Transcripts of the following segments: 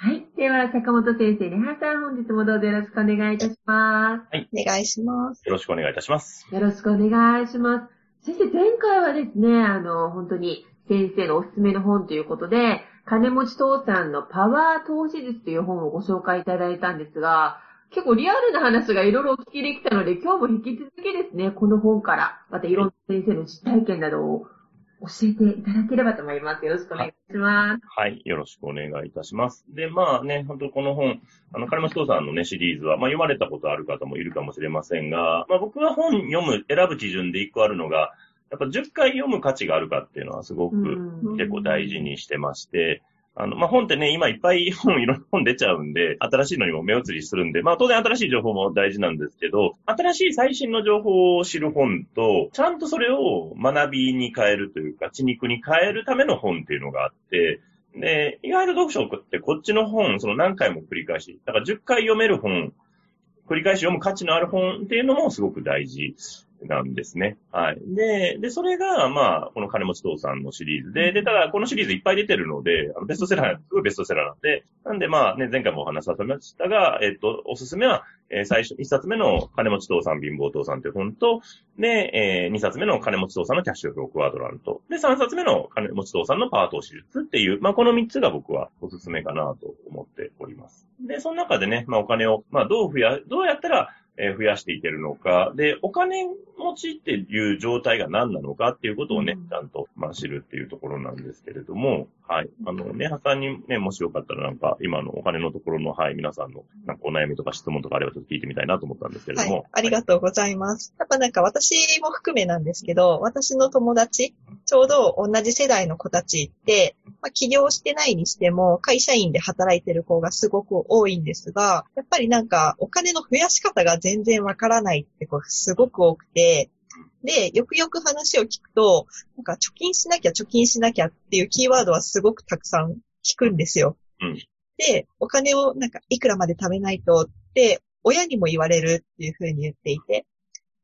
はい。では、坂本先生、ねはさん、本日もどうぞよろしくお願いいたします。はい。お願いします。よろしくお願いいたします。よろしくお願いします。先生、前回はですね、あの、本当に先生のおすすめの本ということで、金持ち父さんのパワー投資術という本をご紹介いただいたんですが、結構リアルな話がいろいろお聞きできたので、今日も引き続きですね、この本から、またいろんな先生の実体験などを教えていただければと思います。よろしくお願いします。はい、よろしくお願いいたします。で、まあね、本当この本、あの、金松父さんのね、シリーズは、まあ読まれたことある方もいるかもしれませんが、まあ僕は本読む、選ぶ基準で一個あるのが、やっぱ10回読む価値があるかっていうのはすごく結構大事にしてまして、あの、まあ、本ってね、今いっぱい 本、いろんな本出ちゃうんで、新しいのにも目移りするんで、まあ、当然新しい情報も大事なんですけど、新しい最新の情報を知る本と、ちゃんとそれを学びに変えるというか、血肉に変えるための本っていうのがあって、で、意外と読書ってこっちの本、その何回も繰り返し、だから10回読める本、繰り返し読む価値のある本っていうのもすごく大事。なんですね。はい。で、で、それが、まあ、この金持ち父さんのシリーズで、で、ただ、このシリーズいっぱい出てるので、あのベストセラー、すごいベストセラーなんで、なんで、まあ、ね、前回もお話しさせましたが、えっと、おすすめは、えー、最初、一冊目の金持ち父さん貧乏父さんという本と、で、えー、二冊目の金持ち父さんのキャッシュフロークワードランと、で、三冊目の金持ち父さんのパート手術っていう、まあ、この三つが僕はおすすめかなと思っております。で、その中でね、まあ、お金を、まあ、どう増や、どうやったら、え増やしていけるのか、で、お金持ちっていう状態が何なのかっていうことをね、ちゃんと、まあ、知るっていうところなんですけれども、はい。あの、ねはさんにね、もしよかったらなんか、今のお金のところの、はい、皆さんの、なんかお悩みとか質問とかあればちょっと聞いてみたいなと思ったんですけれども。はい、ありがとうございます。やっぱなんか私も含めなんですけど、私の友達、ちょうど同じ世代の子たちって、まあ、起業してないにしても、会社員で働いてる子がすごく多いんですが、やっぱりなんか、お金の増やし方が全然わからないって子すごく多くて、で、よくよく話を聞くと、なんか貯金しなきゃ貯金しなきゃっていうキーワードはすごくたくさん聞くんですよ。うん、で、お金をなんかいくらまで貯めないとって、親にも言われるっていうふうに言っていて。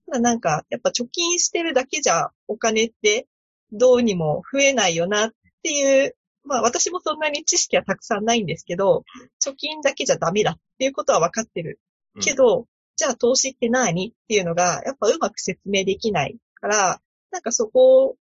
なんか、やっぱ貯金してるだけじゃお金ってどうにも増えないよなっていう、まあ私もそんなに知識はたくさんないんですけど、貯金だけじゃダメだっていうことは分かってる。けど、じゃあ投資って何？っていうのが、やっぱうまく説明できないから、なんかそこを、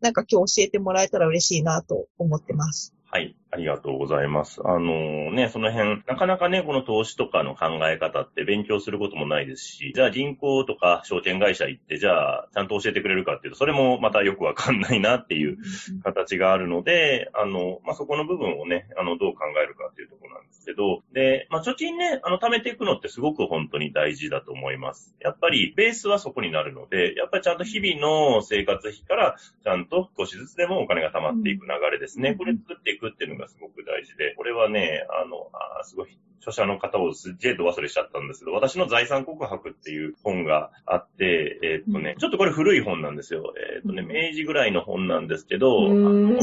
なんか今日教えてもらえたら嬉しいなと思ってます。はい。ありがとうございます。あのね、その辺、なかなかね、この投資とかの考え方って勉強することもないですし、じゃあ銀行とか証券会社行って、じゃあちゃんと教えてくれるかっていうと、それもまたよくわかんないなっていう形があるので、あの、まあ、そこの部分をね、あの、どう考えるかっていうところなんですけど、で、まあ、貯金ね、あの、貯めていくのってすごく本当に大事だと思います。やっぱり、ベースはそこになるので、やっぱりちゃんと日々の生活費から、ちゃんと少しずつでもお金が貯まっていく流れですね。これ作っていくっていうのがすごく大事で、これはね、あの、あすごい、著者の方をすっげえと忘れしちゃったんですけど、私の財産告白っていう本があって、えー、っとね、ちょっとこれ古い本なんですよ。えー、っとね、明治ぐらいの本なんですけど、あの、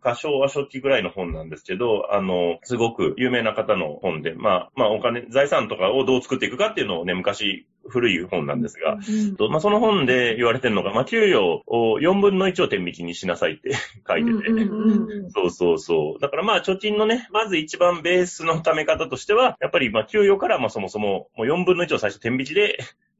歌唱は初期ぐらいの本なんですけど、あの、すごく有名な方の本で、まあ、まあ、お金、財産とかをどう作っていくかっていうのをね、昔、古い本なんですが、うん、まあ、その本で言われてるのが、まあ、給与を4分の1を天引きにしなさいって 書いてて、そうそうそう。だからまあ、貯金のね、まず一番ベースの貯め方としては、やっぱりまあ、給与からまあ、そもそも、もう4分の1を最初天引きで、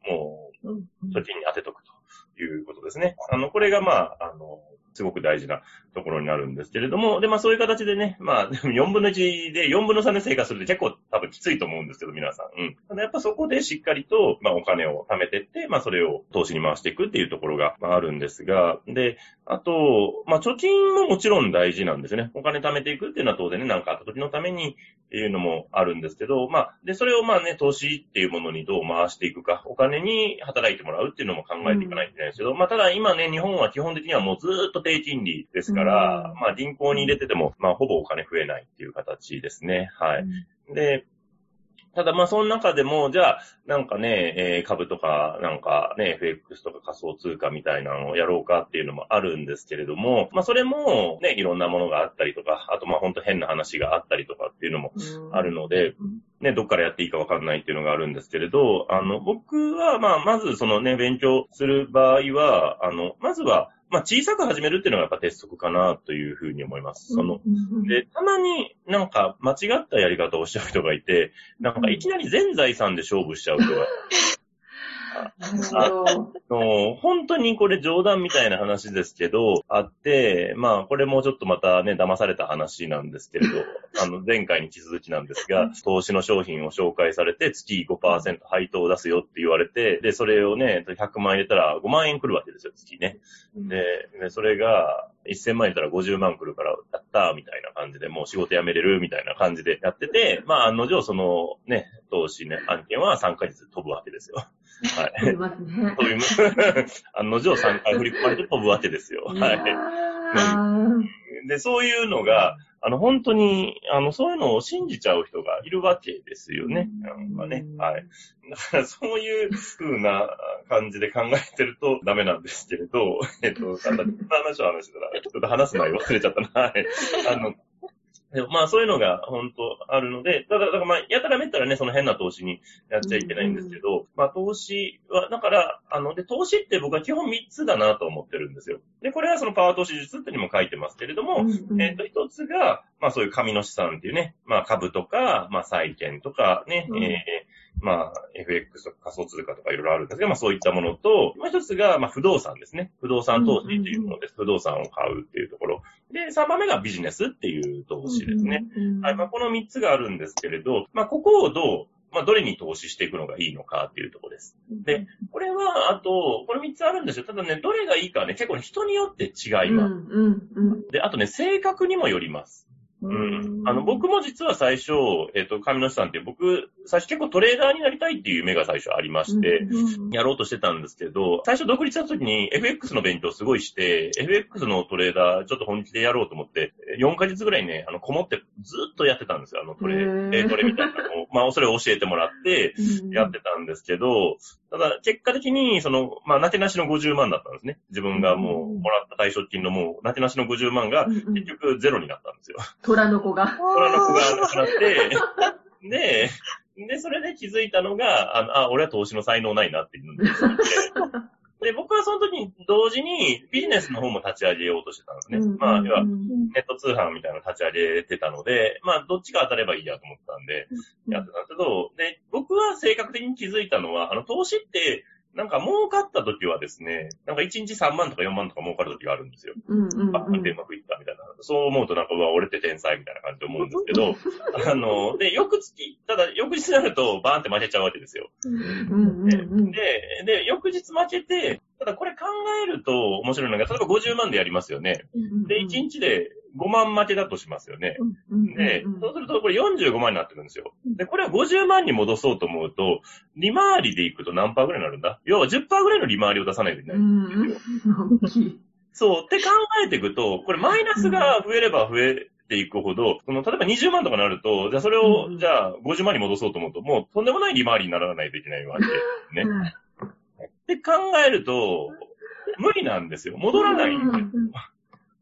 もう、貯金に当てとくということですね。あの、これがまあ、あの、すごく大事なところになるんですけれども、で、まあそういう形でね、まあ 4分の1で4分の3で生活するって結構多分きついと思うんですけど、皆さん。うん。ただやっぱそこでしっかりと、まあお金を貯めてって、まあそれを投資に回していくっていうところが、まあ、あるんですが、で、あと、まあ貯金ももちろん大事なんですよね。お金貯めていくっていうのは当然ね、なんかあった時のためにいうのもあるんですけど、まあ、で、それをまあね、投資っていうものにどう回していくか、お金に働いてもらうっていうのも考えていかないといけないんですけど、うん、まあただ今ね、日本は基本的にはもうずっと低金利ですから、うん、まあ銀行に入れてても、まあほぼお金増えないっていう形ですね。はい。うん、で、ただまあその中でも、じゃあ、なんかね、えー、株とか、なんかね、FX とか仮想通貨みたいなのをやろうかっていうのもあるんですけれども、まあそれもね、いろんなものがあったりとか、あとまあほんと変な話があったりとかっていうのもあるので、ね、どっからやっていいかわかんないっていうのがあるんですけれど、あの、僕はまあまずそのね、勉強する場合は、あの、まずは、まあ、小さく始めるっていうのがやっぱ鉄則かなというふうに思います。その、で、たまになんか間違ったやり方をしちゃう人がいて、なんかいきなり全財産で勝負しちゃう人があの、本当にこれ冗談みたいな話ですけど、あって、まあ、これもちょっとまたね、騙された話なんですけれど、あの、前回に地続きなんですが、投資の商品を紹介されて、月5%配当を出すよって言われて、で、それをね、100万入れたら5万円来るわけですよ、月ね。で、でそれが、1000万入れたら50万来るから、やったみたいな感じで、もう仕事辞めれるみたいな感じでやってて、まあ、案の定、そのね、投資ね、案件は3ヶ月飛ぶわけですよ。はい。飛びますね。飛びます。案の定3回振り込まれて飛ぶわけですよ。はい。で、そういうのが、あの、本当に、あの、そういうのを信じちゃう人がいるわけですよね。なんかね。はい。だから、そういう風な感じで考えてるとダメなんですけれど、えっと、ただ、話を話したら、ちょっと話す内容忘れちゃったな。はい。あの、でもまあそういうのが本当あるので、ただ、だからまあ、やたらめったらね、その変な投資にやっちゃいけないんですけど、うん、まあ投資は、だから、あの、で、投資って僕は基本3つだなと思ってるんですよ。で、これはそのパワー投資術ってにも書いてますけれども、うんうん、えっ、ー、と、1つが、まあそういう紙の資産っていうね、まあ株とか、まあ債券とかね、うん、えーまあ、FX とか仮想通貨とかいろいろあるんですが、まあそういったものと、もう一つが、まあ不動産ですね。不動産投資っていうものです。不動産を買うっていうところ。で、三番目がビジネスっていう投資ですね。はい、まあこの三つがあるんですけれど、まあここをどうまあ、どれに投資していくのがいいのかっていうところです。で、これは、あと、これ3つあるんですよ。ただね、どれがいいかね、結構人によって違います。で、あとね、性格にもよります。うん。あの、僕も実は最初、えっ、ー、と、神野さんって僕、最初結構トレーダーになりたいっていう夢が最初ありまして、やろうとしてたんですけど、最初独立した時に FX の勉強すごいして、FX のトレーダーちょっと本気でやろうと思って、4ヶ月ぐらいね、あの、こもってずっとやってたんですよ、あのトレ、ートレみたいなのを。まあ、それを教えてもらって、やってたんですけど、ただ、結果的に、その、まあ、なてなしの50万だったんですね。自分がもう、もらった対象金のもう、なてなしの50万が、結局ゼロになったんですよ。虎の子が。虎の子がなくなって、で、で、それで気づいたのが、あの、あ、俺は投資の才能ないなっていうので、で、僕はその時に同時にビジネスの方も立ち上げようとしてたんですね。まあ、要は、ネット通販みたいなの立ち上げてたので、まあ、どっちが当たればいいやと思ってたんで、やってたんですけど、で、僕は性格的に気づいたのは、あの、投資って、なんか儲かった時はですね、なんか1日3万とか4万とか儲かる時があるんですよ。うんうんうん、あ、うまくいったみたいな。そう思うとなんか、うわ、俺って天才みたいな感じで思うんですけど、あの、で、翌月、ただ翌日になるとバーンって負けちゃうわけですよ。で、で、翌日負けて、ただこれ考えると面白いのが、例えば50万でやりますよね。で、1日で5万負けだとしますよね。で、そうするとこれ45万になってるんですよ。で、これを50万に戻そうと思うと、利回りでいくと何パーぐらいになるんだ？要は10%ぐらいの利回りを出さないといけないんですよ。そう。って考えていくと、これマイナスが増えれば増えていくほど、その、例えば20万とかになると、じゃあそれを、じゃあ50万に戻そうと思うと、もうとんでもない利回りにならないといけないわけですね。って考えると、無理なんですよ。戻らないんですよ。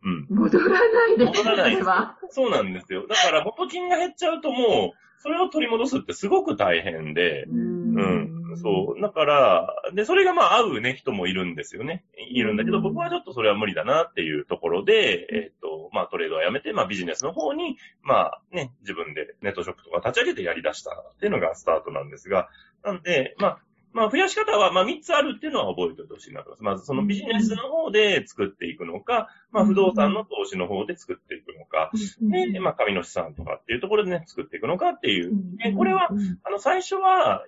うん。戻らないです。戻らないです。そうなんですよ。だから元金が減っちゃうともう、それを取り戻すってすごく大変で、うん、うん。そう。だから、で、それがまあ合うね、人もいるんですよね。いるんだけど、僕はちょっとそれは無理だなっていうところで、えっ、と、まあトレードはやめて、まあビジネスの方に、まあね、自分でネットショップとか立ち上げてやり出したっていうのがスタートなんですが、なんで、まあ、まあ、増やし方は、まあ、3つあるっていうのは覚えておいてほしいなと思います。まず、そのビジネスの方で作っていくのか、まあ、不動産の投資の方で作っていくのか、で、まあ、紙の資産とかっていうところでね、作っていくのかっていう。でこれは、あの、最初は、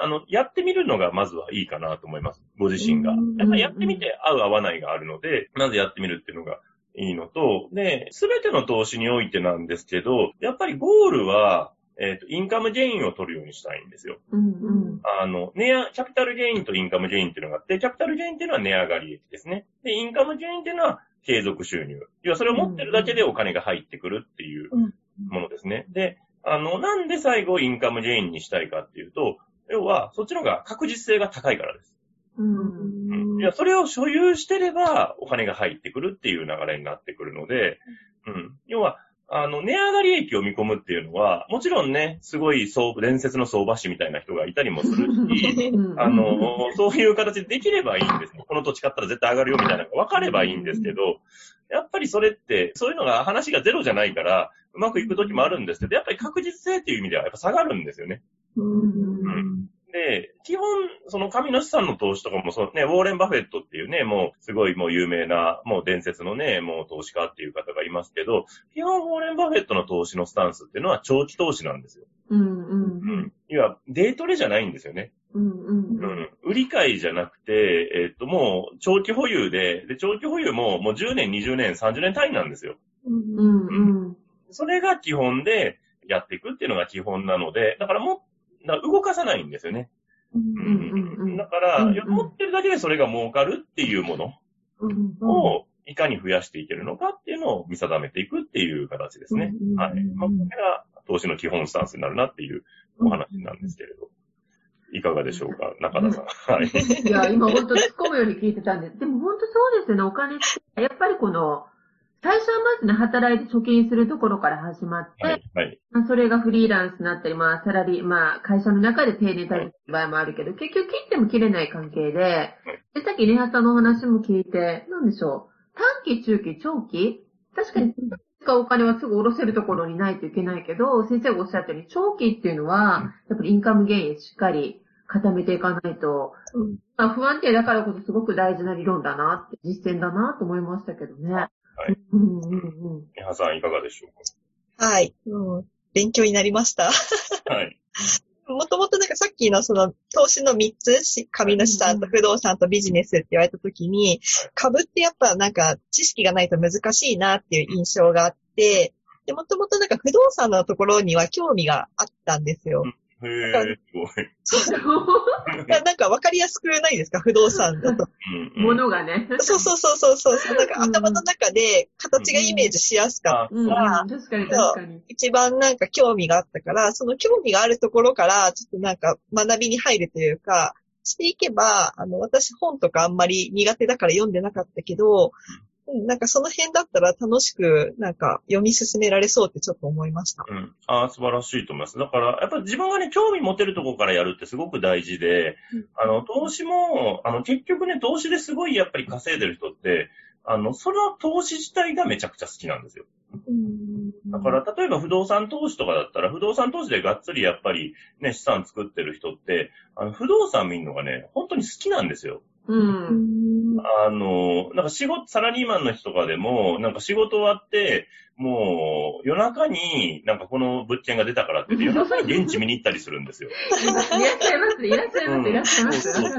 あの、やってみるのがまずはいいかなと思います。ご自身が。やっぱりやってみて合う合わないがあるので、まずやってみるっていうのがいいのと、で、すべての投資においてなんですけど、やっぱりゴールは、えっ、と、インカムゲインを取るようにしたいんですよ。うんうん。あの、値上、キャピタルゲインとインカムゲインっていうのがあって、キャピタルゲインっていうのは値上がり益ですね。で、インカムゲインっていうのは継続収入。要はそれを持ってるだけでお金が入ってくるっていうものですね。で、あの、なんで最後インカムゲインにしたいかっていうと、要は、そっちの方が確実性が高いからです。うん。いや、それを所有してれば、お金が入ってくるっていう流れになってくるので、うん。要は、あの、値上がり益を見込むっていうのは、もちろんね、すごい相伝説の相場師みたいな人がいたりもするし、うんあの、そういう形でできればいいんですよ。この土地買ったら絶対上がるよみたいなのが分かればいいんですけど、やっぱりそれって、そういうのが話がゼロじゃないから、うまくいく時もあるんですけど、やっぱり確実性っていう意味ではやっぱ下がるんですよね。うんで、基本、その紙の資産の投資とかも、そうね、ウォーレン・バフェットっていうね、もう、すごいもう有名な、もう伝説のね、もう投資家っていう方がいますけど、基本ウォーレン・バフェットの投資のスタンスっていうのは長期投資なんですよ。うんうんうん。いわ、デートレじゃないんですよね。うんうんううんん。売り買いじゃなくて、えっと、もう、長期保有で、で、長期保有も、もう10年、20年、30年単位なんですよ。うんうんそれが基本で、やっていくっていうのが基本なので、だからもう、動かさないんですよね。うんうんだから、うんうん持ってるだけでそれが儲かるっていうものうんを、いかに増やしていけるのかっていうのを見定めていくっていう形ですね。はい。まあ、これが投資の基本スタンスになるなっていうお話なんですけれど。いかがでしょうか中田さん。はい。いや、今本当突っ込むように聞いてたんです。でも本当そうですよね、お金って。やっぱりこの、最初はまずね、働いて貯金するところから始まって、はい。はい。まあ、それがフリーランスになったり、まあ、サラリー、まあ、会社の中で定年退職場合もあるけど、結局切っても切れない関係で、で、さっきネハさんのお話も聞いて、なんでしょう？短期、中期、長期？確かに、使うお金はすぐ下ろせるところにないといけないけど、先生がおっしゃったように、長期っていうのは、やっぱりインカムゲインしっかり固めていかないと、うんまあ、不安定だからこそすごく大事な理論だなって、実践だなと思いましたけどね。はい。うんうんうん。皆さんいかがでしょうはい。うん勉強になりました。かはい。もともとなんかさっきのその投資の3つ、し紙の資産と不動産とビジネスって言われたときに、株ってやっぱなんか知識がないと難しいなっていう印象があって、で、もともとなんか不動産のところには興味があったんですよ。へえ、すごい。なんかわかりやすくないですか？不動産だと。ものがね。そうそうそうそうそう。なんか頭の中で形がイメージしやすかった。確かに確かに。一番なんか興味があったから、その興味があるところから、ちょっとなんか学びに入るというか、していけば、あの、私本とかあんまり苦手だから読んでなかったけど、うん、なんかその辺だったら楽しく、なんか読み進められそうってちょっと思いました。うん。ああ、素晴らしいと思います。だから、やっぱり自分がね、興味持てるところからやるってすごく大事で、あの、投資も、あの、結局ね、投資ですごいやっぱり稼いでる人って、あの、その投資自体がめちゃくちゃ好きなんですよ。だから、例えば不動産投資とかだったら、不動産投資でがっつりやっぱりね、資産作ってる人って、あの、不動産見るのがね、本当に好きなんですよ。うん。あの、なんか仕事、サラリーマンの人とかでも、なんか仕事終わって、もう夜中になんかこの物件が出たからって言って、夜中に現地見に行ったりするんですよ。いらっしゃいます、いらっしゃいます、いらっしゃいます。そうそう。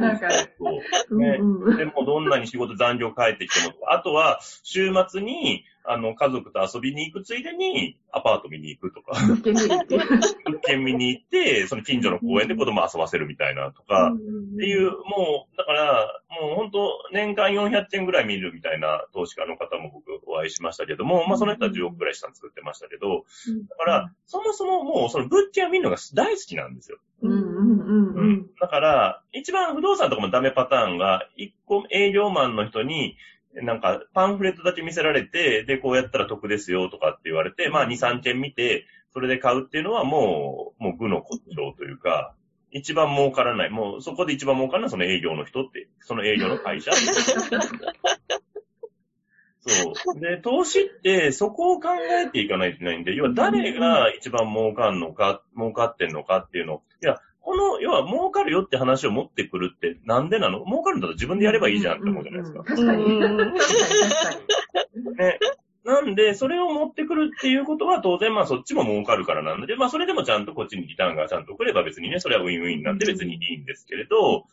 そうねでもどんなに仕事残業帰ってきても、あとは週末に、あの、家族と遊びに行くついでにアパート見に行くとか、物件見に行って、その近所の公園で子供遊ばせるみたいなとか、っていう、もう、だから、もう本当、年間400件ぐらい見るみたいな投資家の方も僕お会いしましたけども、まあその人は10億ぐらい資産作ってましたけど、だから、そもそももうその物件を見るのが大好きなんですよ。うんうんうん。うん。だから、一番不動産とかもダメパターンが、一個営業マンの人に、なんかパンフレットだけ見せられて、で、こうやったら得ですよとかって言われて、まあ2、3件見て、それで買うっていうのはもう、もう具の骨頂というか、一番儲からない。もうそこで一番儲からないのはその営業の人って、その営業の会社。そう。で、投資ってそこを考えていかないといけないんで、要は誰が一番儲かんのか、儲かってんのかっていうのを、いや、ここの、要は儲かるよって話を持ってくるってなんでなの？儲かるんだったら自分でやればいいじゃんって思うじゃないですか。確かに。うん確かに、確かに。ね。なんで、それを持ってくるっていうことは当然まあそっちも儲かるからなんで、まあそれでもちゃんとこっちにリターンがちゃんと来れば別にね、それはウィンウィンなんで別にいいんですけれど、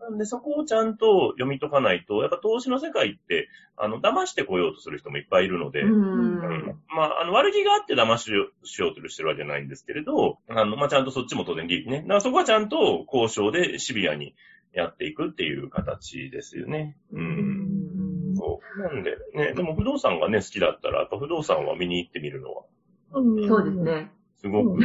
なんでそこをちゃんと読み解かないと、やっぱ投資の世界って、あの、騙してこようとする人もいっぱいいるので、うんうんまあ、あの、悪気があって騙しようしようとしてるわけじゃないんですけれど、あの、まあ、ちゃんとそっちも当然利益ね。だからそこはちゃんと交渉でシビアにやっていくっていう形ですよね。う。うんんそう。なんで、ね、でも不動産がね、好きだったら、やっぱ不動産は見に行ってみるのは、うんそうです。ね。すごく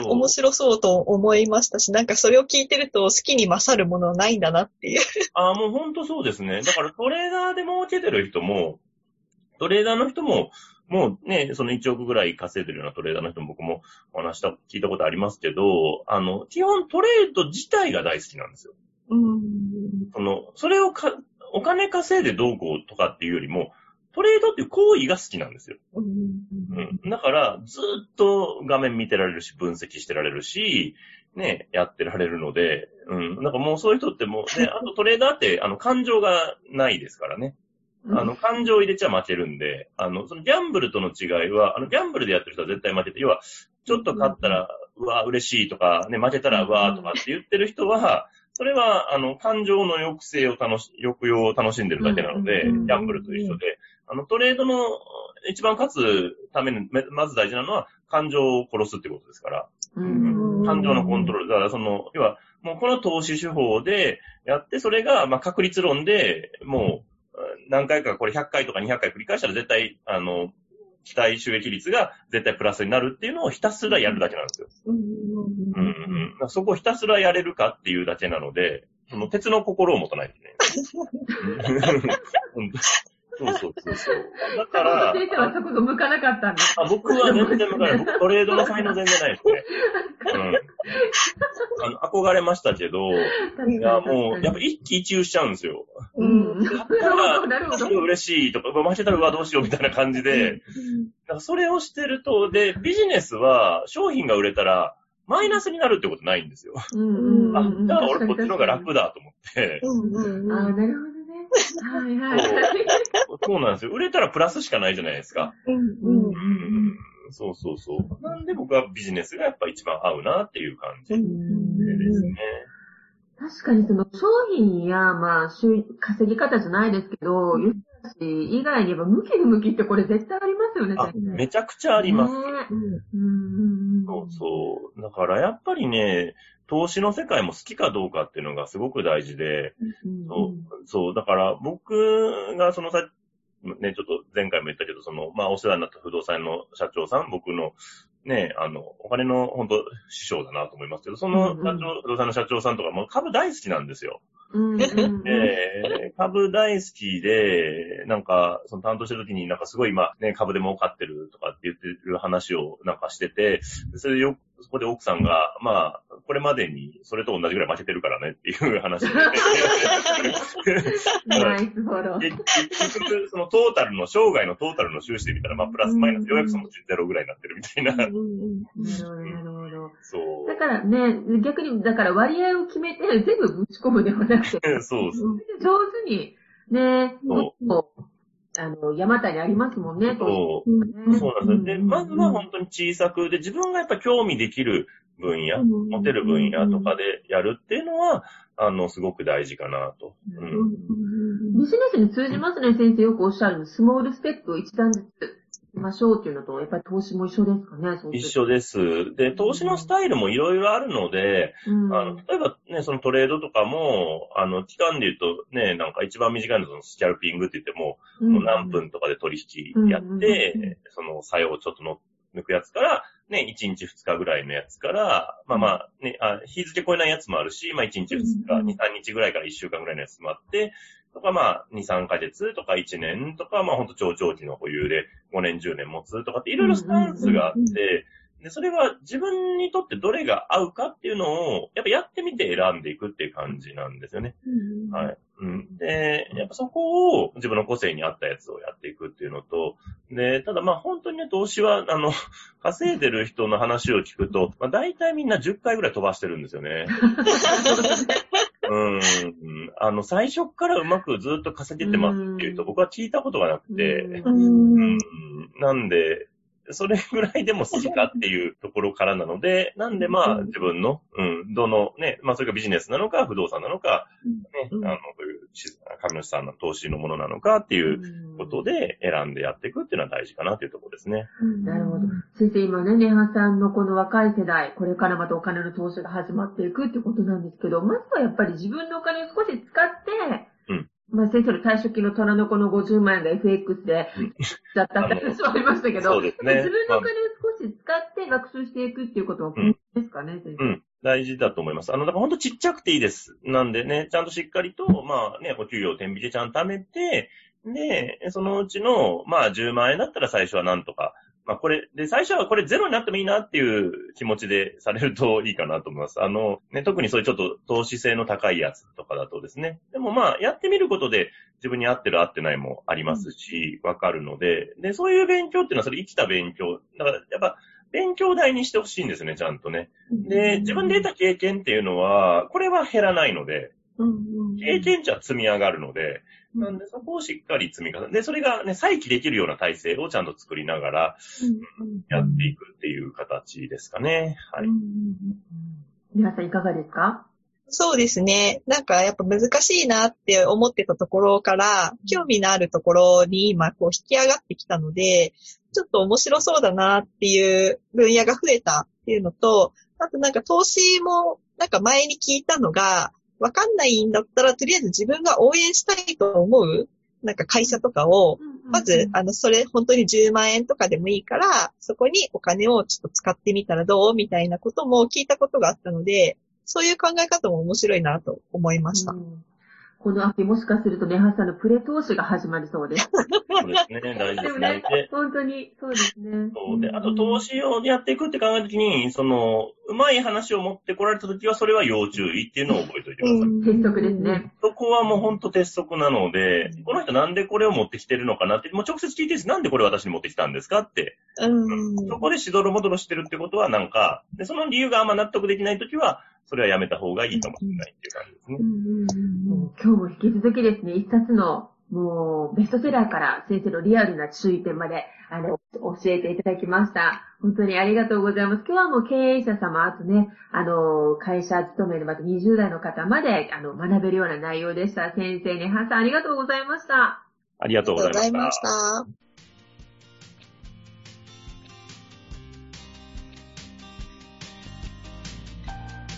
面白そうと思いましたし、なんかそれを聞いてると好きに勝るものはないんだなっていう。ああ、もうほんとそうですね。だからトレーダーで儲けてる人も、トレーダーの人も、もうね、その1億ぐらい稼いでるようなトレーダーの人も僕もお話した、聞いたことありますけど、あの、基本トレード自体が大好きなんですよ。うん。その、それをか、お金稼いでどうこうとかっていうよりも、トレードっていう行為が好きなんですよ。うんうん。だから、ずっと画面見てられるし、分析してられるし、ね、やってられるので、うん。なんかもうそういう人ってもう、ね、あとトレーダーって、あの、感情がないですからね。あの、感情を入れちゃ負けるんで、あの、そのギャンブルとの違いは、あの、ギャンブルでやってる人は絶対負けて、要は、ちょっと勝ったら、うわ、嬉しいとか、ね、負けたら、うわ、とかって言ってる人は、それは、あの、感情の抑制を楽し、抑揚を楽しんでるだけなので、うんギャンブルと一緒で、あの、トレードの一番勝つために、めまず大事なのは、感情を殺すってことですから、うん。感情のコントロール。だから、その、要は、もうこの投資手法でやって、それが、まあ、確率論で、もう、何回か、これ100回とか200回繰り返したら絶対、あの、期待収益率が絶対プラスになるっていうのをひたすらやるだけなんですよ。うんうんうん。そこをひたすらやれるかっていうだけなので、その鉄の心を持たないとね。うんそうそうそうそう。だから、先生はそこが向かなかったんです。あ僕は全然向かない。僕 トレードの才能全然ないですね。うん。あの、憧れましたけど、いや、もう、やっぱ一喜一憂しちゃうんですよ。うん。な勝ったら。すごい嬉しいとか、負けたらうわ、どうしようみたいな感じで、だからそれをしてると、で、ビジネスは商品が売れたら、マイナスになるってことないんですよ。うんあ、だから俺こっちの方が楽だと思って。うんうんああ、なるほどね。はいはい。そうなんですよ。売れたらプラスしかないじゃないですか。うんうんうんそうそうそう。なんで僕はビジネスがやっぱ一番合うなっていう感じうんですね。確かにその商品や、まあ、稼ぎ方じゃないですけど、よし以外に言えば、向き不向きってこれ絶対ありますよね、あ、めちゃくちゃあります。ねうんうんうんうん。そうそう。だからやっぱりね、投資の世界も好きかどうかっていうのがすごく大事で、うんそう、そう、だから僕がそのさ、ね、ちょっと前回も言ったけど、その、まあお世話になった不動産の社長さん、僕のね、あの、お金の本当師匠だなと思いますけど、その社長、うん。うん不動産の社長さんとかも株大好きなんですよ。うんうんうん。で、株大好きで、なんか、その担当してる時になんかすごい今ね、株で儲かってるとかって言ってる話をなんかしてて、それでよ、そこで奥さんが、まあ、これまでにそれと同じぐらい負けてるからねっていう話をしてて。ナイスフォロー。結 結局、そのトータルの、生涯のトータルの収支で見たら、まあ、プラスマイナス、ようやくそのゼロぐらいになってるみたいな。なるほど、なるほど。そう。だからね、逆に、だから割合を決めて全部ぶち込むではなくて、そうそう。上手に、ね、そこう、あの、山谷ありますもんね、こそう。そうなんですよ。で、まずは本当に小さく、で、自分がやっぱ興味できる分野、うん持てる分野とかでやるっていうのは、あの、すごく大事かなと。う。うんビジネスに通じますね、先生よくおっしゃるの。スモールステップを一段ずつしましょうっていうのと、やっぱり投資も一緒ですかね、一緒です。で、投資のスタイルもいろいろあるので、うん。あの、例えばね、そのトレードとかも、あの、期間で言うとね、なんか一番短いのはそのスキャルピングって言っても、うん、もう何分とかで取引やっうんうんうんて、その作用をちょっとの抜くやつから、ね、1日2日ぐらいのやつから、まあまあ、ね、あ日付超えないやつもあるし、まあ1日2日、うん2、3日ぐらいから1週間ぐらいのやつもあって、とかまあ2、3ヶ月とか1年とか、まあほんと超長期の保有で5年、10年持つとかっていろいろスタンスがあって、で、それは自分にとってどれが合うかっていうのを、やっぱやってみて選んでいくっていう感じなんですよね。はい。うん。で、やっぱそこを自分の個性に合ったやつをやっていくっていうのと、で、ただまあ本当にね、投資は、あの、稼いでる人の話を聞くと、まあ大体みんな10回ぐらい飛ばしてるんですよね。うん。あの、最初からうまくずっと稼げてますっていうと、僕は聞いたことがなくて、ううんん。なんで、それぐらいでも好きかっていうところからなので、なんでまあうん。自分の、うん、どのね、まあそれがビジネスなのか、不動産なのか、ね、うん。あの、そういうし株主さんの投資のものなのかっていうことで選んでやっていくっていうのは大事かなっていうところですね。なるほど。先生、今ね、ネハさんのこの若い世代、これからまたお金の投資が始まっていくっていうことなんですけど、まずはやっぱり自分のお金を少し使って、うんまあ先生の退職金の虎の子の50万円が FX で、うんだったって話もありましたけど、そうですね自分のお金を少し使って学習していくっていうことは、うんですかね、先生。うん。大事だと思います。あの、だから本当ちっちゃくていいです。なんでね、ちゃんとしっかりと、まあね、お給料を天引でちゃんと貯めて、で、そのうちの、まあ10万円だったら最初はなんとか、まあこれ、で、最初はこれゼロになってもいいなっていう気持ちでされるといいかなと思います。あの、ね、特にそういうちょっと投資性の高いやつとかだとですね。でもまあ、やってみることで自分に合ってる合ってないもありますし、わかるので、で、そういう勉強っていうのはそれ生きた勉強。だから、やっぱ、勉強代にしてほしいんですね、ちゃんとね。で、自分で得た経験っていうのは、これは減らないので、経験値は積み上がるので、なんでそこをしっかり積み重ね、で、それがね、再起できるような体制をちゃんと作りながらやっていくっていう形ですかね。はい。皆さんいかがですか？そうですね。なんかやっぱ難しいなって思ってたところから、興味のあるところに今こう引き上がってきたので、ちょっと面白そうだなっていう分野が増えたっていうのと、あとなんか投資もなんか前に聞いたのが、わかんないんだったらとりあえず自分が応援したいと思うなんか会社とかを、まず、あの、それ本当に10万円とかでもいいから、そこにお金をちょっと使ってみたらどう？みたいなことも聞いたことがあったので、そういう考え方も面白いなと思いました。うんこの秋もしかするとネハさんのプレ投資が始まりそうです。そうですね、大事ですね。で、本当に、そうですね。そうで、あと投資をやっていくって考えたときに、その、うまい話を持ってこられたときは、それは要注意っていうのを覚えておいてください。鉄則ですね。そこはもうほんと鉄則なので、この人なんでこれを持ってきてるのかなって、もう直接聞いていいです。なんでこれ私に持ってきたんですかって。うん。そこでしどろもどろしてるってことはなんか、で、その理由があんま納得できないときは、それはやめた方がいいかもしれないっていう感じですね。もう今日も引き続きですね、一冊の、もう、ベストセラーから先生のリアルな注意点まで、あの、教えていただきました。本当にありがとうございます。今日はもう経営者様、あとね、あの、会社勤めのまた20代の方まで、あの、学べるような内容でした。先生ね、ハンさんありがとうございました。ありがとうごありがとうございまし。た。